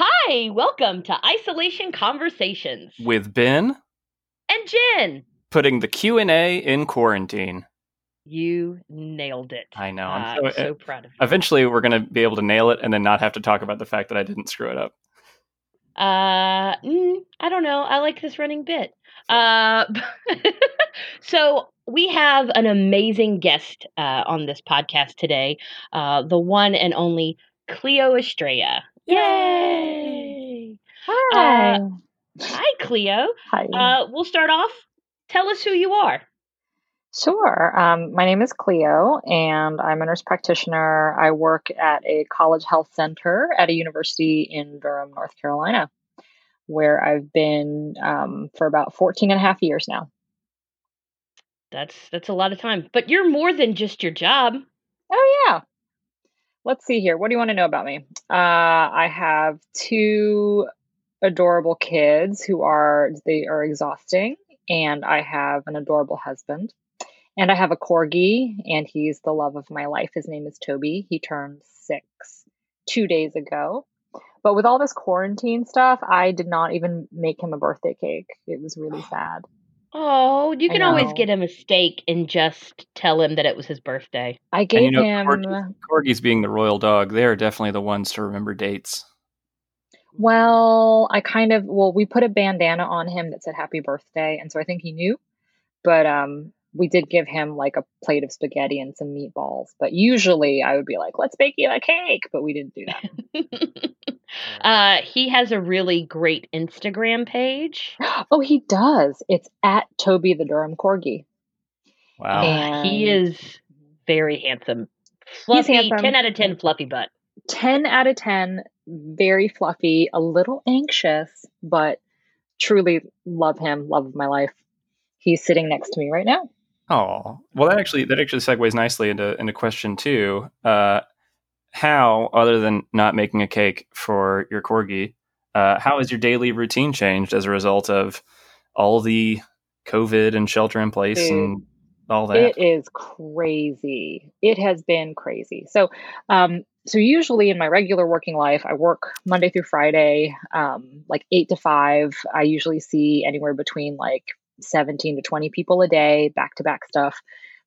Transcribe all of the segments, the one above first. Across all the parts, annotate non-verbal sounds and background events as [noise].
Hi, welcome to Isolation Conversations with Ben and Jen. Putting the Q and A in quarantine. You nailed it. I know. I'm uh, so, so proud of you. Eventually, we're going to be able to nail it and then not have to talk about the fact that I didn't screw it up. Uh, mm, I don't know. I like this running bit. Uh, [laughs] so we have an amazing guest uh, on this podcast today, uh, the one and only Cleo Estrella. Yay! Hi. Uh, hi, Cleo. Hi. Uh, we'll start off. Tell us who you are. Sure. Um, my name is Cleo, and I'm a nurse practitioner. I work at a college health center at a university in Durham, North Carolina, where I've been um, for about 14 and a half years now. That's that's a lot of time. But you're more than just your job. Oh yeah. Let's see here. What do you want to know about me? Uh, I have two adorable kids who are they are exhausting, and I have an adorable husband. And I have a corgi, and he's the love of my life. His name is Toby. He turned six two days ago. But with all this quarantine stuff, I did not even make him a birthday cake. It was really sad. Oh, you can always get him a steak and just tell him that it was his birthday. I gave and, you know, him corgis, corgis being the royal dog. They are definitely the ones to remember dates. Well, I kind of well, we put a bandana on him that said happy birthday, and so I think he knew. But um we did give him like a plate of spaghetti and some meatballs. But usually I would be like, let's bake you a cake. But we didn't do that. [laughs] uh, he has a really great Instagram page. [gasps] Oh, he does. It's at Toby the Durham Corgi. Wow. And he is very handsome. Fluffy, handsome. 10 out of 10 fluffy butt. 10 out of 10, very fluffy, a little anxious, but truly love him, love of my life. He's sitting next to me right now. Oh, well, that actually that actually segues nicely into into question two. Uh, how, other than not making a cake for your corgi, uh, how has your daily routine changed as a result of all the COVID and shelter in place and all that? It is crazy. It has been crazy. So, um, so usually in my regular working life, I work Monday through Friday, um, like eight to five. I usually see anywhere between like 17 to 20 people a day, back to back stuff.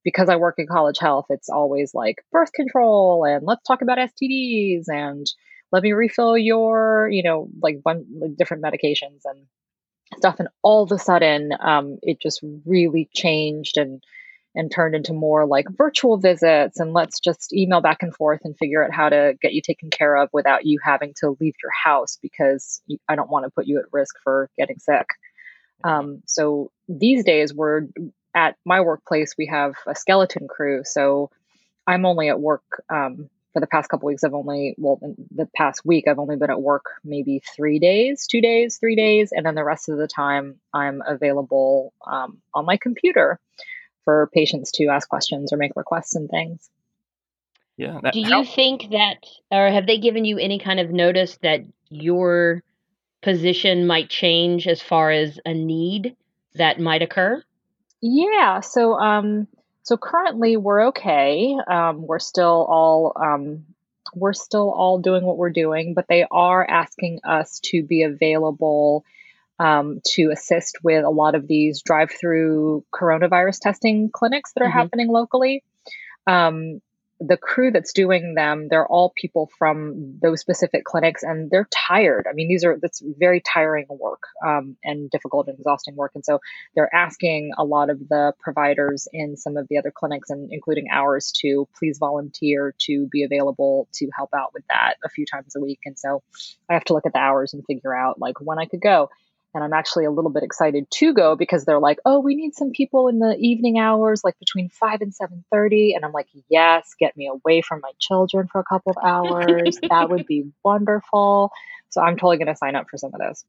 Because I work in college health, it's always like birth control and let's talk about STDs and let me refill your, you know, like, like different medications and stuff. And all of a sudden, um, it just really changed and and turned into more like virtual visits and let's just email back and forth and figure out how to get you taken care of without you having to leave your house because I don't want to put you at risk for getting sick. Um, so these days, we're at my workplace, we have a skeleton crew. So I'm only at work um, for the past couple weeks. I've only, well, the past week, I've only been at work maybe three days, two days, three days. And then the rest of the time, I'm available um, on my computer for patients to ask questions or make requests and things. Yeah. That, Do you how- think that, or have they given you any kind of notice that your position might change as far as a need that might occur? Yeah. So, um, so currently we're okay. Um, we're still all um, we're still all doing what we're doing, but they are asking us to be available um, to assist with a lot of these drive-through coronavirus testing clinics that are mm-hmm. happening locally. Um, the crew that's doing them, they're all people from those specific clinics and they're tired. I mean, these are, that's very tiring work um, and difficult and exhausting work. And so they're asking a lot of the providers in some of the other clinics and including ours to please volunteer to be available to help out with that a few times a week. And so I have to look at the hours and figure out like when I could go and I'm actually a little bit excited to go because they're like, "Oh, we need some people in the evening hours, like between five and seven thirty. And I'm like, "Yes, get me away from my children for a couple of hours. [laughs] that would be wonderful." So I'm totally going to sign up for some of those.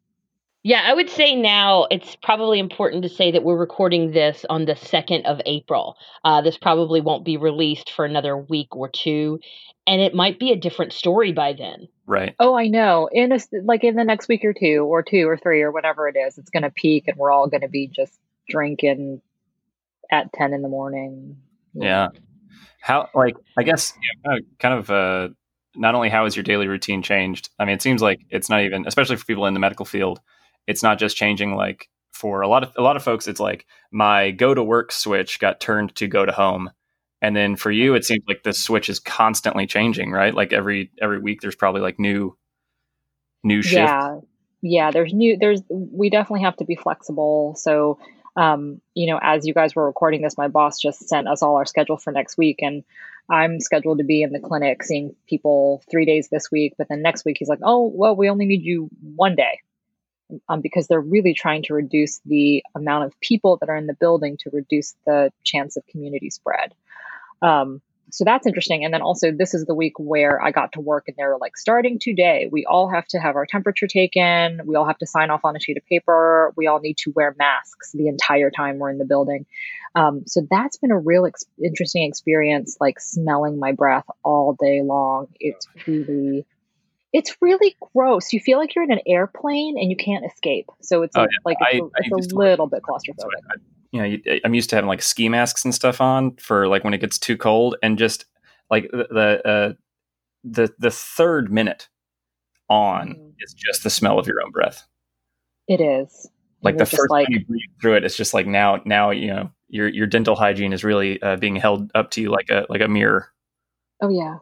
Yeah, I would say now it's probably important to say that we're recording this on the 2nd of April. Uh, this probably won't be released for another week or two, and it might be a different story by then. Right. Oh, I know. In a, like in the next week or two, or two or three, or whatever it is, it's going to peak, and we're all going to be just drinking at 10 in the morning. Yeah. How, like, I guess, you know, kind of uh, not only how has your daily routine changed? I mean, it seems like it's not even, especially for people in the medical field, it's not just changing like for a lot of a lot of folks it's like my go to work switch got turned to go to home and then for you it seems like the switch is constantly changing right? Like every every week there's probably like new new shift. Yeah. Yeah there's new there's we definitely have to be flexible. So um, you know as you guys were recording this my boss just sent us all our schedule for next week and i'm scheduled to be in the clinic seeing people three days this week but then next week he's like oh well we only need you one day. Um, because they're really trying to reduce the amount of people that are in the building to reduce the chance of community spread. Um, so that's interesting. And then also, this is the week where I got to work, and they're like, starting today, we all have to have our temperature taken. We all have to sign off on a sheet of paper. We all need to wear masks the entire time we're in the building. Um, so that's been a real ex- interesting experience, like smelling my breath all day long. It's really it's really gross. You feel like you're in an airplane and you can't escape. So it's oh, a, yeah. like it's, I, a, it's a little bit claustrophobic. You know, I'm used to having like ski masks and stuff on for like when it gets too cold, and just like the the uh, the, the third minute on mm. is just the smell of your own breath. It is. Like the first like, time you breathe through it, it's just like now now you know your your dental hygiene is really uh, being held up to you like a like a mirror. Oh yeah,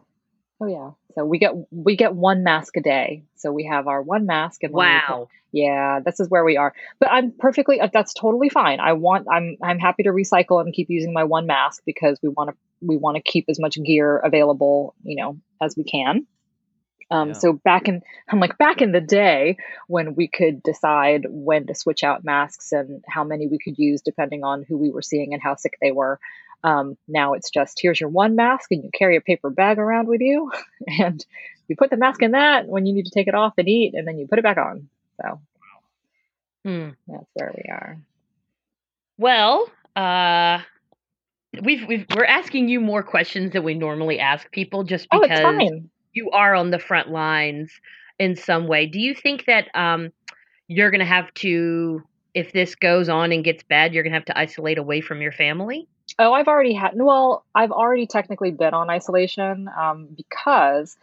oh yeah. So we get we get one mask a day. So we have our one mask and wow. yeah, this is where we are. But I'm perfectly uh, that's totally fine. I want I'm I'm happy to recycle and keep using my one mask because we want to we want to keep as much gear available, you know, as we can. Um, yeah. So back in, I'm like back in the day when we could decide when to switch out masks and how many we could use depending on who we were seeing and how sick they were. Um, now it's just here's your one mask, and you carry a paper bag around with you, [laughs] and you put the mask in that when you need to take it off and eat, and then you put it back on. So hmm. that's where we are. Well, uh, we've, we've we're asking you more questions than we normally ask people, just oh, because oh, you are on the front lines in some way. Do you think that um, you're going to have to, if this goes on and gets bad, you're going to have to isolate away from your family? Oh, I've already had. Well, I've already technically been on isolation um, because.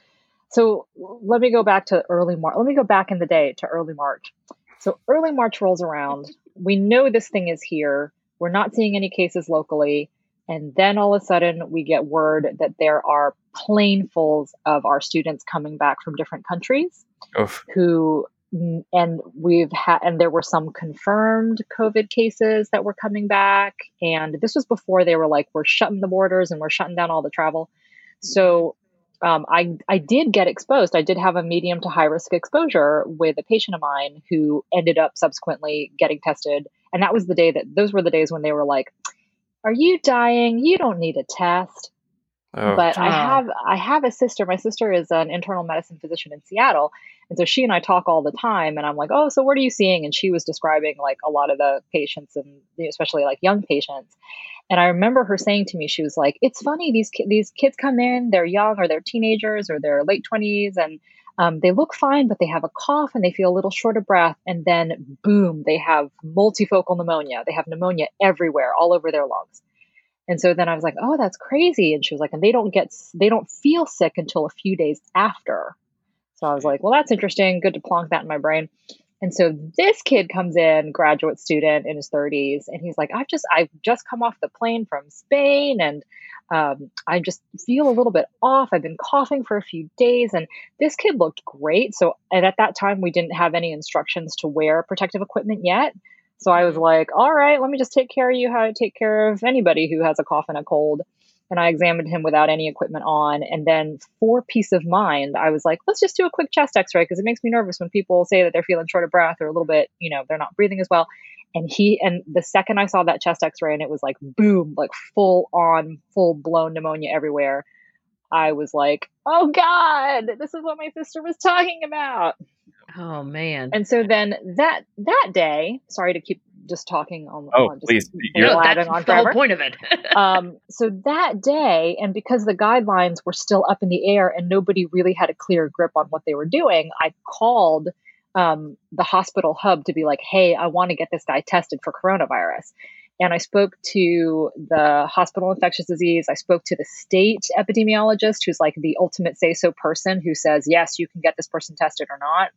So let me go back to early March. Let me go back in the day to early March. So early March rolls around. We know this thing is here. We're not seeing any cases locally. And then all of a sudden, we get word that there are planefuls of our students coming back from different countries Oof. who and we've had and there were some confirmed covid cases that were coming back and this was before they were like we're shutting the borders and we're shutting down all the travel so um, I, I did get exposed. I did have a medium to high risk exposure with a patient of mine who ended up subsequently getting tested. And that was the day that those were the days when they were like, Are you dying? You don't need a test. Oh. But I have I have a sister. My sister is an internal medicine physician in Seattle, and so she and I talk all the time. And I'm like, oh, so what are you seeing? And she was describing like a lot of the patients, and especially like young patients. And I remember her saying to me, she was like, "It's funny these ki- these kids come in, they're young or they're teenagers or they're late twenties, and um, they look fine, but they have a cough and they feel a little short of breath, and then boom, they have multifocal pneumonia. They have pneumonia everywhere, all over their lungs." And so then I was like, oh, that's crazy. And she was like, and they don't get, they don't feel sick until a few days after. So I was like, well, that's interesting. Good to plonk that in my brain. And so this kid comes in, graduate student in his 30s, and he's like, I've just, I've just come off the plane from Spain and um, I just feel a little bit off. I've been coughing for a few days, and this kid looked great. So, and at that time, we didn't have any instructions to wear protective equipment yet. So I was like, all right, let me just take care of you how I take care of anybody who has a cough and a cold. And I examined him without any equipment on. And then, for peace of mind, I was like, let's just do a quick chest x ray because it makes me nervous when people say that they're feeling short of breath or a little bit, you know, they're not breathing as well. And he, and the second I saw that chest x ray and it was like, boom, like full on, full blown pneumonia everywhere, I was like, oh God, this is what my sister was talking about. Oh man. And so then that that day, sorry to keep just talking on. Oh, on, please. You're no, that's on the whole point of it. [laughs] um, so that day, and because the guidelines were still up in the air and nobody really had a clear grip on what they were doing, I called um, the hospital hub to be like, "Hey, I want to get this guy tested for coronavirus." And I spoke to the hospital infectious disease. I spoke to the state epidemiologist, who's like the ultimate say so person who says, yes, you can get this person tested or not.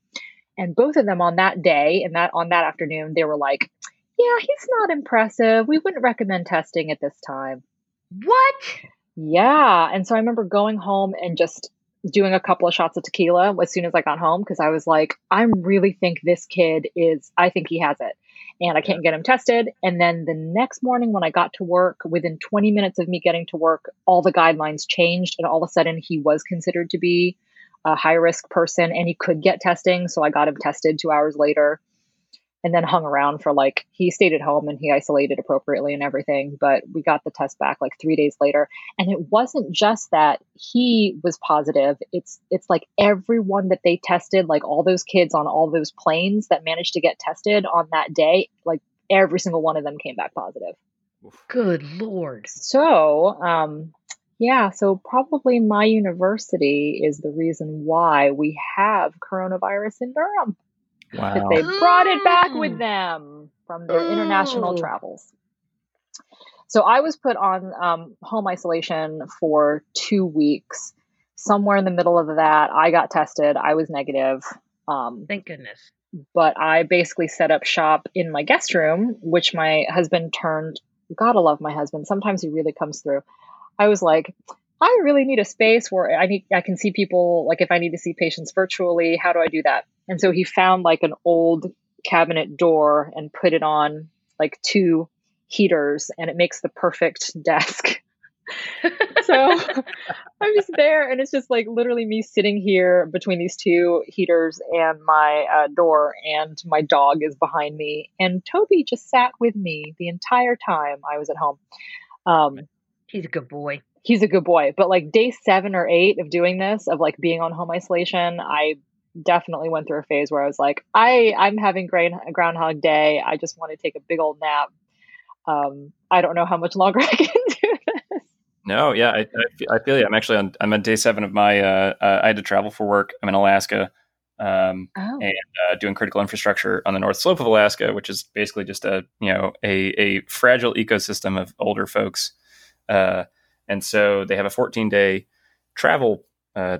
And both of them on that day and that on that afternoon, they were like, yeah, he's not impressive. We wouldn't recommend testing at this time. What? Yeah. And so I remember going home and just doing a couple of shots of tequila as soon as I got home because I was like, I really think this kid is, I think he has it. And I can't get him tested. And then the next morning when I got to work, within 20 minutes of me getting to work, all the guidelines changed. And all of a sudden he was considered to be a high risk person and he could get testing. So I got him tested two hours later and then hung around for like he stayed at home and he isolated appropriately and everything but we got the test back like 3 days later. And it wasn't just that he was positive it's it's like everyone that they tested like all those kids on all those planes that managed to get tested on that day like every single one of them came back positive. Good lord. So um yeah, so probably my university is the reason why we have coronavirus in Durham. Wow. They brought it back with them from their international travels. So I was put on um, home isolation for two weeks. Somewhere in the middle of that, I got tested. I was negative. Um, Thank goodness. But I basically set up shop in my guest room, which my husband turned. Gotta love my husband. Sometimes he really comes through. I was like, I really need a space where I need I can see people like if I need to see patients virtually, how do I do that? And so he found like an old cabinet door and put it on like two heaters and it makes the perfect [laughs] desk. so [laughs] I'm just there and it's just like literally me sitting here between these two heaters and my uh, door and my dog is behind me and Toby just sat with me the entire time I was at home. Um, He's a good boy he's a good boy. But like day seven or eight of doing this, of like being on home isolation, I definitely went through a phase where I was like, I I'm having grain, Groundhog Day. I just want to take a big old nap. Um, I don't know how much longer [laughs] I can do this. No, yeah, I, I, feel you. I'm actually on. I'm on day seven of my. Uh, uh, I had to travel for work. I'm in Alaska, um, oh. and uh, doing critical infrastructure on the north slope of Alaska, which is basically just a you know a a fragile ecosystem of older folks. Uh, and so they have a 14 day travel uh,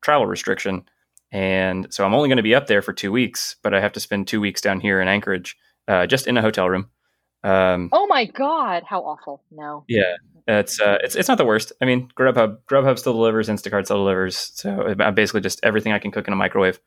travel restriction. And so I'm only going to be up there for two weeks, but I have to spend two weeks down here in Anchorage, uh, just in a hotel room. Um, oh my god, how awful! No. Yeah, it's uh, it's it's not the worst. I mean, Grubhub Grubhub still delivers, Instacart still delivers, so I'm basically just everything I can cook in a microwave.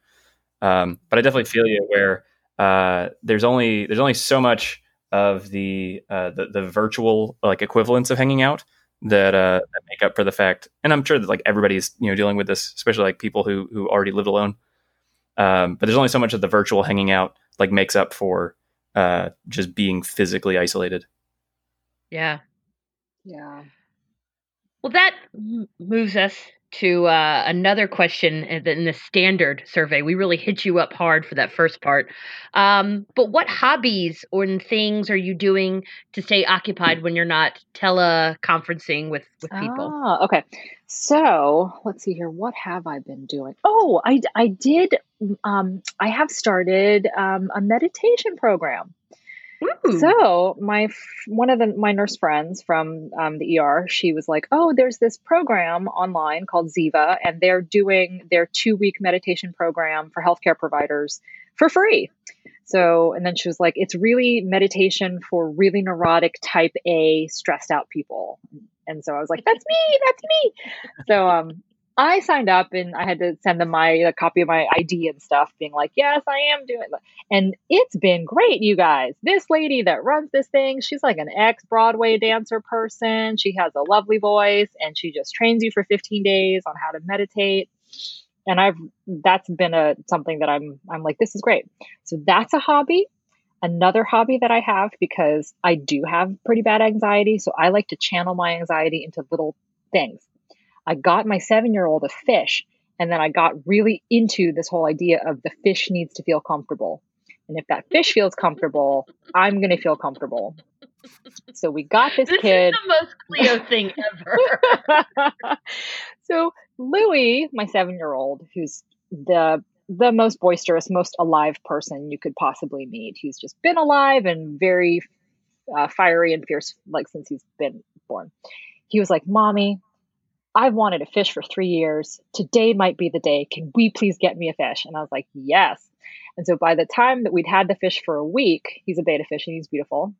Um, but I definitely feel you where uh, there's only there's only so much of the uh, the, the virtual like equivalence of hanging out that uh, that make up for the fact. And I'm sure that like everybody's you know dealing with this, especially like people who who already lived alone. Um, but there's only so much of the virtual hanging out like makes up for uh, just being physically isolated. Yeah. Yeah. Well, that moves us to uh, another question in the standard survey. We really hit you up hard for that first part. Um, but what hobbies or things are you doing to stay occupied when you're not teleconferencing with, with people? Ah, okay. So let's see here. What have I been doing? Oh, I, I did. Um, I have started um, a meditation program. Ooh. So my one of the my nurse friends from um, the ER, she was like, "Oh, there's this program online called Ziva, and they're doing their two week meditation program for healthcare providers for free." So, and then she was like, "It's really meditation for really neurotic Type A, stressed out people." And so I was like, "That's me, that's me." So, um, I signed up and I had to send them my a copy of my ID and stuff, being like, "Yes, I am doing it." And it's been great, you guys. This lady that runs this thing, she's like an ex Broadway dancer person. She has a lovely voice, and she just trains you for 15 days on how to meditate. And I've that's been a something that I'm I'm like, this is great. So that's a hobby. Another hobby that I have because I do have pretty bad anxiety, so I like to channel my anxiety into little things I got my seven year old a fish, and then I got really into this whole idea of the fish needs to feel comfortable. And if that fish feels comfortable, I'm going to feel comfortable. So we got this, this kid. the most Cleo thing ever. [laughs] so Louie, my seven year old, who's the the most boisterous, most alive person you could possibly meet. He's just been alive and very uh, fiery and fierce, like since he's been born. He was like, "Mommy, I've wanted a fish for three years. Today might be the day. Can we please get me a fish?" And I was like, "Yes." And so by the time that we'd had the fish for a week, he's a betta fish and he's beautiful.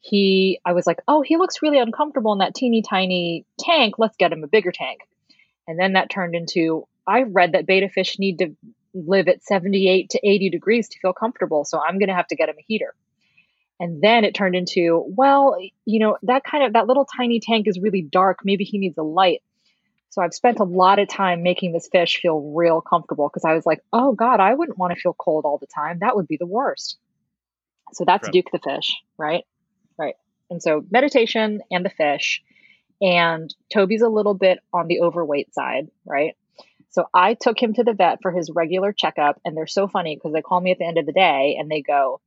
He, I was like, "Oh, he looks really uncomfortable in that teeny tiny tank. Let's get him a bigger tank." And then that turned into I read that betta fish need to live at 78 to 80 degrees to feel comfortable. So I'm going to have to get him a heater. And then it turned into, well, you know, that kind of, that little tiny tank is really dark. Maybe he needs a light. So I've spent a lot of time making this fish feel real comfortable because I was like, oh God, I wouldn't want to feel cold all the time. That would be the worst. So that's right. Duke the fish, right? Right. And so meditation and the fish. And Toby's a little bit on the overweight side, right? So I took him to the vet for his regular checkup, and they're so funny because they call me at the end of the day and they go,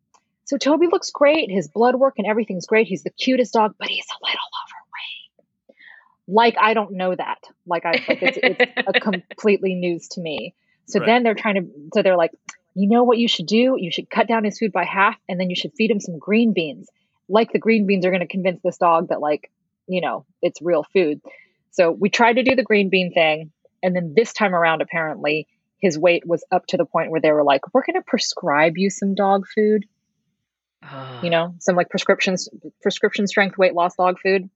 So Toby looks great. His blood work and everything's great. He's the cutest dog, but he's a little overweight. Like I don't know that. Like I like it's, it's a [laughs] completely news to me. So right. then they're trying to so they're like, you know what you should do? You should cut down his food by half and then you should feed him some green beans. Like the green beans are going to convince this dog that like, you know, it's real food. So we tried to do the green bean thing and then this time around, apparently, his weight was up to the point where they were like, we're going to prescribe you some dog food. Uh. You know, some like prescriptions, prescription strength weight loss dog food,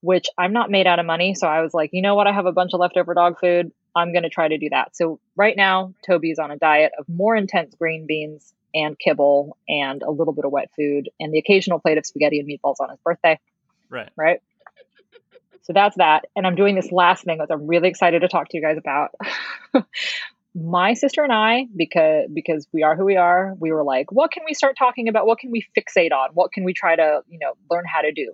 which I'm not made out of money. So I was like, you know what? I have a bunch of leftover dog food. I'm going to try to do that. So right now, Toby's on a diet of more intense green beans and kibble and a little bit of wet food and the occasional plate of spaghetti and meatballs on his birthday. Right. Right. So that's that. And I'm doing this last thing that I'm really excited to talk to you guys about. [laughs] my sister and I, because because we are who we are, we were like, what can we start talking about? What can we fixate on? What can we try to, you know, learn how to do?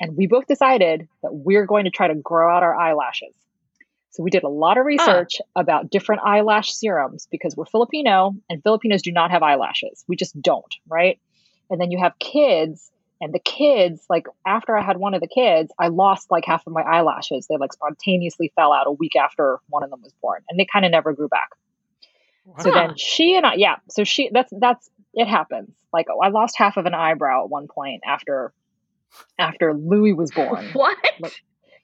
And we both decided that we're going to try to grow out our eyelashes. So we did a lot of ah. research about different eyelash serums because we're Filipino and Filipinos do not have eyelashes. We just don't, right? And then you have kids and the kids, like after I had one of the kids, I lost like half of my eyelashes. They like spontaneously fell out a week after one of them was born, and they kind of never grew back. Wow. So then she and I, yeah. So she, that's that's it happens. Like oh, I lost half of an eyebrow at one point after after Louis was born. [laughs] what? Like,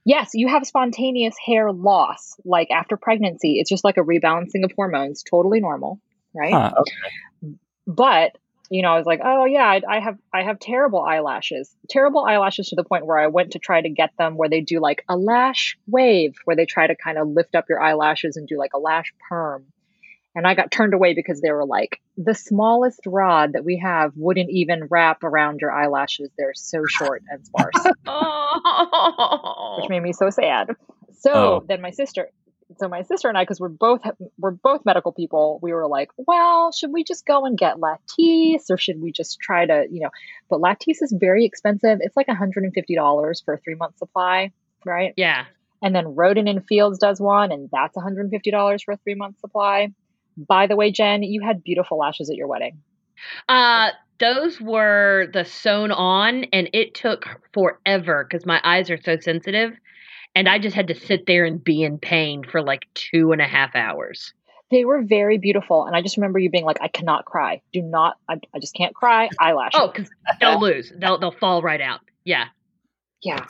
yes, you have spontaneous hair loss. Like after pregnancy, it's just like a rebalancing of hormones, totally normal, right? Huh, okay. But you know, I was like, oh yeah, I, I, have I have terrible eyelashes, terrible eyelashes to the point where I went to try to get them where they do like a lash wave, where they try to kind of lift up your eyelashes and do like a lash perm. And I got turned away because they were like, the smallest rod that we have wouldn't even wrap around your eyelashes. They're so short and sparse. oh. [laughs] Which made me so sad. So oh. then my sister, so my sister and I, because we're both we're both medical people, we were like, well, should we just go and get Latisse, or should we just try to, you know? But Latisse is very expensive. It's like one hundred and fifty dollars for a three month supply, right? Yeah. And then Rodan and Fields does one, and that's one hundred and fifty dollars for a three month supply. By the way, Jen, you had beautiful lashes at your wedding. Uh, those were the sewn on, and it took forever because my eyes are so sensitive and I just had to sit there and be in pain for like two and a half hours. They were very beautiful, and I just remember you being like, "I cannot cry. Do not. I, I just can't cry. Eyelashes. Oh, because they'll lose. They'll they'll fall right out. Yeah, yeah."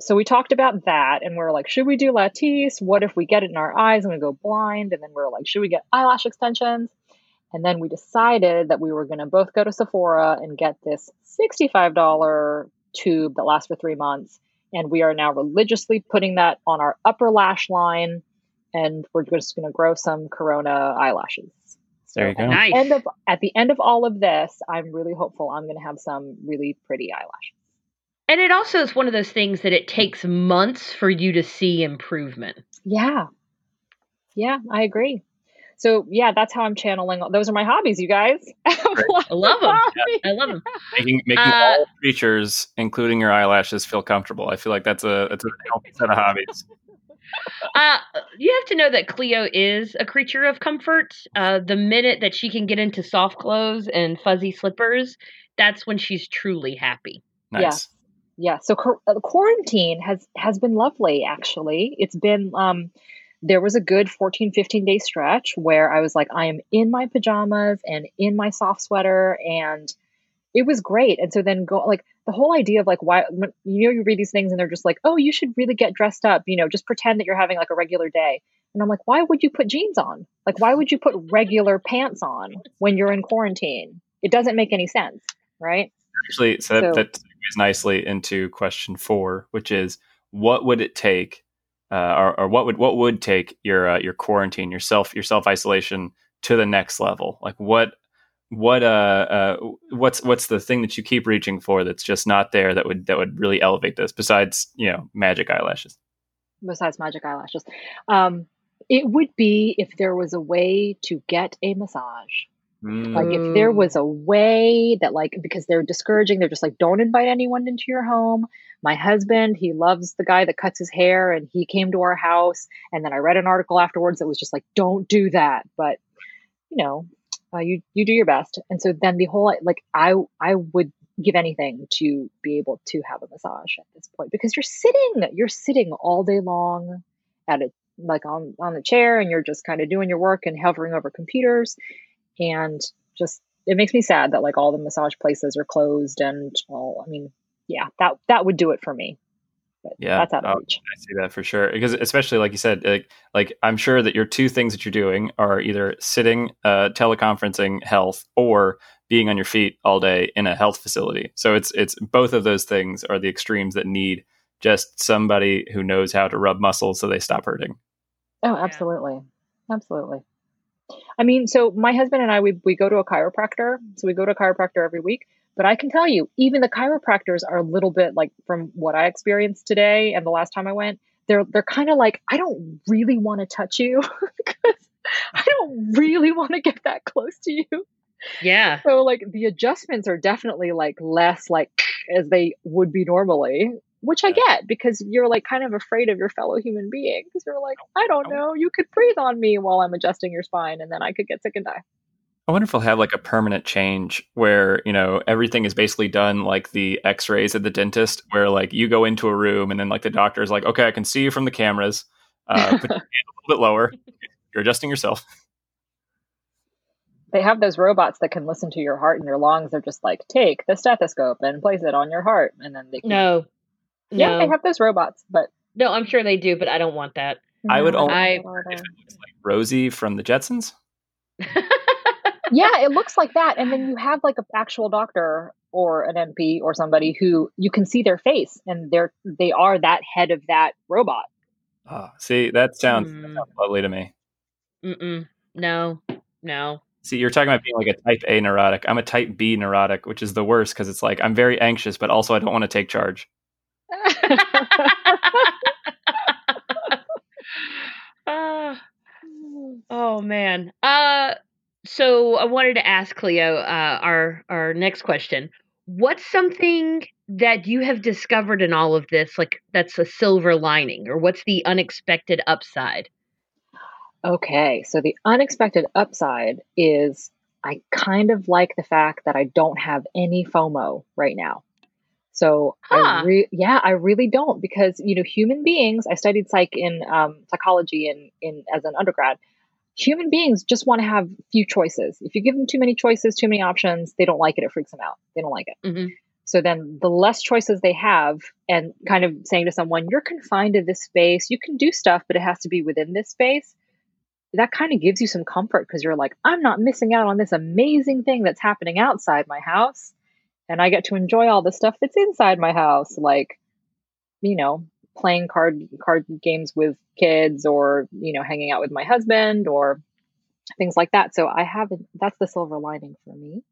So we talked about that, and we are like, "Should we do Latisse? What if we get it in our eyes and we go blind?" And then we are like, "Should we get eyelash extensions?" And then we decided that we were going to both go to Sephora and get this sixty-five dollar tube that lasts for three months and we are now religiously putting that on our upper lash line, and we're just going to grow some Corona eyelashes. So there you go. At nice. The end of, at the end of all of this, I'm really hopeful I'm going to have some really pretty eyelashes. And it also is one of those things that it takes months for you to see improvement. Yeah. Yeah, I agree. So yeah, that's how I'm channeling. Those are my hobbies, you guys. [laughs] I love them. I love them. [laughs] Making making uh, all creatures, including your eyelashes, feel comfortable. I feel like that's a that's a healthy set of hobbies. [laughs] Uh, you have to know that Cleo is a creature of comfort. Uh, the minute that she can get into soft clothes and fuzzy slippers, that's when she's truly happy. Nice. Yeah. Yeah. So uh, quarantine has has been lovely. Actually, it's been. Um, there was a good 14, 15 day stretch where I was like, I am in my pajamas and in my soft sweater and it was great. And so then go like the whole idea of like why when, you know you read these things and they're just like, oh, you should really get dressed up. You know, just pretend that you're having like a regular day. And I'm like, why would you put jeans on? Like, why would you put regular pants on when you're in quarantine? It doesn't make any sense, right? Actually, so, that, so, that segues nicely into question four, which is what would it take, uh, or, or, what would what would take your uh, your quarantine, your self your self isolation to the next level? Like what what uh, uh what's what's the thing that you keep reaching for that's just not there that would that would really elevate this besides you know magic eyelashes besides magic eyelashes um it would be if there was a way to get a massage mm. like if there was a way that like because they're discouraging they're just like don't invite anyone into your home. My husband he loves the guy that cuts his hair and he came to our house and then i read an article afterwards that was just like don't do that. But you know uh, you you do your best. And so then the whole like i i would give anything to be able to have a massage at this point because you're sitting you're sitting all day long at it like on on the chair and you're just kind of doing your work and hovering over computers and just it makes me sad that like all the massage places are closed and well i mean yeah that that would do it for me but yeah, that's out of reach. I see that for sure. Because especially like you said, like like I'm sure that your two things that you're doing are either sitting, uh, teleconferencing health, or being on your feet all day in a health facility. So it's it's both of those things are the extremes that need just somebody who knows how to rub muscles so they stop hurting. Oh, absolutely, absolutely. I mean, so my husband and I we we go to a chiropractor. So we go to a chiropractor every week. But I can tell you, even the chiropractors are a little bit like from what I experienced today and the last time I went, they're they're kind of like, I don't really want to touch you [laughs] because I don't really want to get that close to you. Yeah. So like the adjustments are definitely like less like as they would be normally, which I get because you're like kind of afraid of your fellow human being because you're like, I don't know, you could breathe on me while I'm adjusting your spine and then I could get sick and die. I wonder if we'll have like a permanent change where, you know, everything is basically done like the x rays at the dentist, where like you go into a room and then like the doctor is like, okay, I can see you from the cameras. Uh, put your hand [laughs] a little bit lower. You're adjusting yourself. They have those robots that can listen to your heart and your lungs. They're just like, take the stethoscope and place it on your heart. And then they can... No. Yeah, no. they have those robots, but. No, I'm sure they do, but I don't want that. I would only. I... If it looks like Rosie from the Jetsons. [laughs] yeah, it looks like that. And then you have like an actual doctor or an NP or somebody who you can see their face and they're they are that head of that robot. Oh, see, that sounds, mm. that sounds lovely to me. Mm-mm. No, no. See, you're talking about being like a type A neurotic. I'm a type B neurotic, which is the worst because it's like I'm very anxious, but also I don't want to take charge. Uh, [laughs] oh man. Uh so I wanted to ask Cleo uh, our our next question. What's something that you have discovered in all of this, like that's a silver lining, or what's the unexpected upside? Okay, so the unexpected upside is I kind of like the fact that I don't have any FOMO right now. So huh. I re- yeah, I really don't because you know human beings. I studied psych in um, psychology in in as an undergrad human beings just want to have few choices. If you give them too many choices, too many options, they don't like it. It freaks them out. They don't like it. Mm-hmm. So then the less choices they have, and kind of saying to someone, you're confined to this space, you can do stuff, but it has to be within this space. That kind of gives you some comfort because you're like, I'm not missing out on this amazing thing that's happening outside my house. And I get to enjoy all the stuff that's inside my house, like, you know, playing card card games with kids or you know hanging out with my husband or things like that. So i have that's the silver lining for me.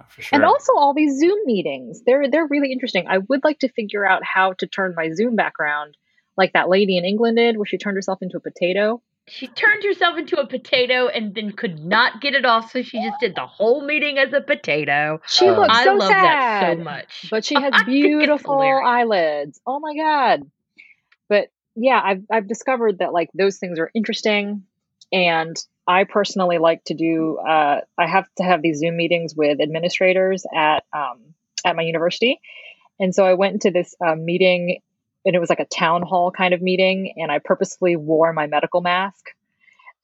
Oh, for sure. and also all these zoom meetings. They're they're really interesting. I would like to figure out how to turn my zoom background like that lady in england did where she turned herself into a potato she turned herself into a potato and then could not get it off, so she just did the whole meeting as a potato. She uh, looks so I love sad, that so much. But she [laughs] has beautiful eyelids. Oh my god but yeah, I've I've discovered that like those things are interesting, and I personally like to do. Uh, I have to have these Zoom meetings with administrators at um, at my university, and so I went into this uh, meeting, and it was like a town hall kind of meeting, and I purposefully wore my medical mask.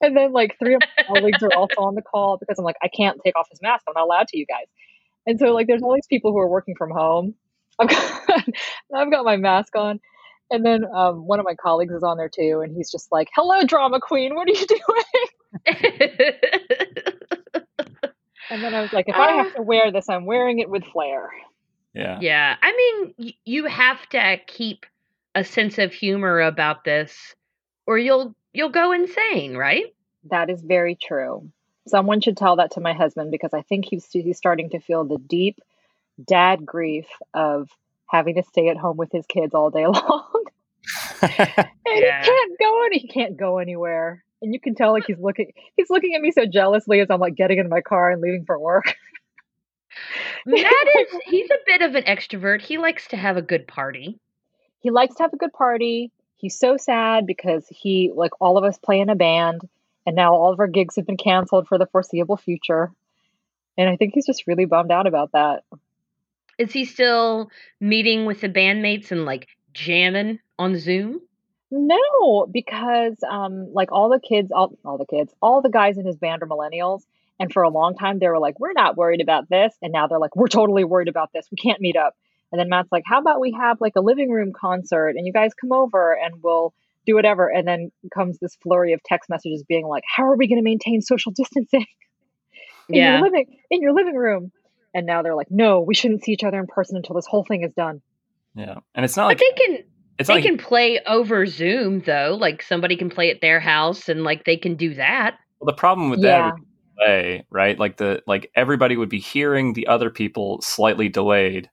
And then like three of my [laughs] colleagues are also on the call because I'm like, I can't take off this mask. I'm not allowed to, you guys. And so like there's all these people who are working from home. [laughs] I've got I've got my mask on. And then um, one of my colleagues is on there too, and he's just like, "Hello, drama queen. What are you [laughs] doing?" and then I was like, "If I have Uh. to wear this, I'm wearing it with flair." Yeah. yeah, I mean, y- you have to keep a sense of humor about this, or you'll you'll go insane, right? That is very true. Someone should tell that to my husband because I think he's he's starting to feel the deep dad grief of having to stay at home with his kids all day [laughs] long. [laughs] and Yeah. he can't go any he can't go anywhere. And you can tell like he's looking he's looking at me so jealously as I'm like getting in my car and leaving for work. Matt is [laughs] he's a bit of an extrovert. He likes to have a good party. He likes to have a good party. He's so sad because he like all of us play in a band and now all of our gigs have been canceled for the foreseeable future. And I think he's just really bummed out about that. Is he still meeting with the bandmates and like jamming on Zoom? No, because um like all the kids all all the kids, all the guys in his band are millennials and for a long time they were like we're not worried about this and now they're like we're totally worried about this. We can't meet up. And then Matt's like how about we have like a living room concert and you guys come over and we'll do whatever and then comes this flurry of text messages being like how are we going to maintain social distancing [laughs] in Yeah. your living in your living room? And now they're like no, we shouldn't see each other in person until this whole thing is done. yeah. And it's not But like they can it's they like can play over Zoom though. Like somebody can play at their house and like they can do that. well, the problem with that Yeah. would be delay, right? Like the like everybody would be hearing the other people slightly delayed.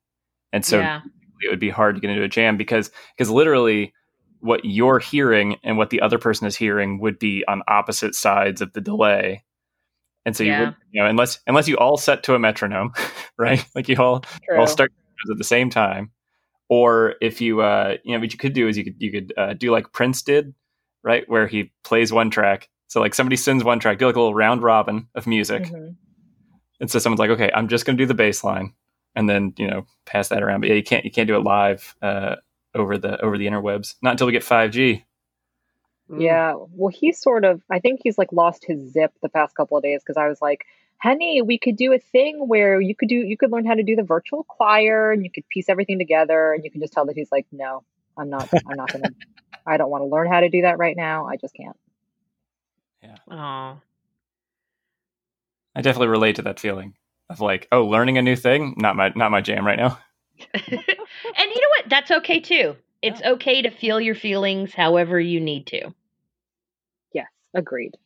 And so yeah. it would be hard to get into a jam because because literally what you're hearing and what the other person is hearing would be on opposite sides of the delay and so you Yeah. would you know unless unless you all set to a metronome [laughs] right like you all True. all start at the same time or if you uh you know what you could do is you could you could uh, do like prince did right where he plays one track so like somebody sends one track do like a little round robin of music Mhm. and so someone's like, okay, I'm just going to do the bass line, and then you know pass that around. But yeah, you can't you can't do it live uh, over the over the interwebs. Not until we get 5G. Mm. Yeah. Well, he's sort of, I think he's like lost his zip the past couple of days because I was like, honey, we could do a thing where you could do, you could learn how to do the virtual choir and you could piece everything together. And you can just tell that he's like, no, I'm not, I'm not going [laughs] to, I don't want to learn how to do that right now. I just can't. Aw. I definitely relate to that feeling of like, oh, learning a new thing, not my not my jam right now. [laughs] and you know what? That's okay too. It's okay to feel your feelings however you need to. Yes. Agreed.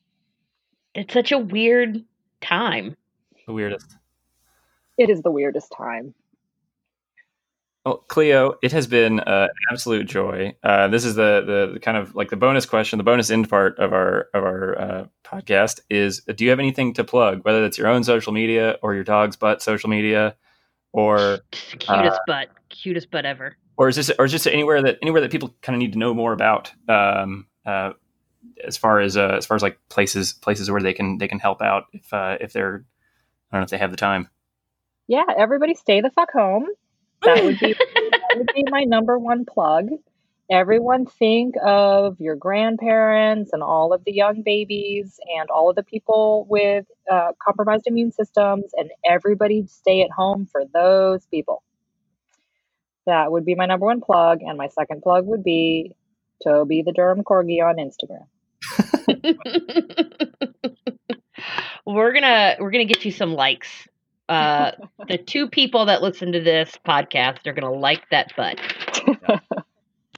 It's such a weird time. The weirdest. It is the weirdest time. Well, Cleo, it has been uh, an absolute joy. Uh, this is the, the the kind of like the bonus question, the bonus end part of our of our uh, podcast is: Do you have anything to plug, whether that's your own social media or your dog's butt social media, or [laughs] Cutest butt. Cutest butt ever. or is this or is this anywhere that anywhere that people kind of need to know more about um, uh, as far as uh, as far as like places places where they can they can help out if uh, if they're I don't know if they have the time. Yeah. Everybody stay the fuck home. That would be, that would be my number one plug. Everyone think of your grandparents and all of the young babies and all of the people with uh, compromised immune systems, and everybody stay at home for those people. That would be my number one plug. And my second plug would be Toby the Durham Corgi on Instagram. [laughs] we're gonna we're gonna get you some likes. Uh, the [laughs] two people that listen to this podcast are gonna like that butt. [laughs]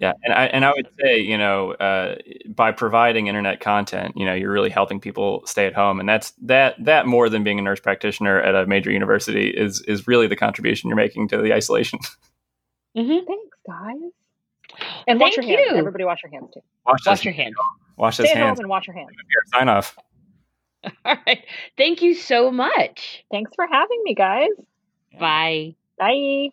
Yeah, and I and I would say you know uh, by providing internet content, you know you're really helping people stay at home, and that's that that more than being a nurse practitioner at a major university is is really the contribution you're making to the isolation. Mm-hmm. Thanks, guys. And wash your Thank hands. you. Everybody wash your hands too. Wash, Wash your hands. wash those Stay at home hands. and wash your hands. Here, sign off. [laughs] All right. Thank you so much. Thanks for having me, guys. Bye. Bye.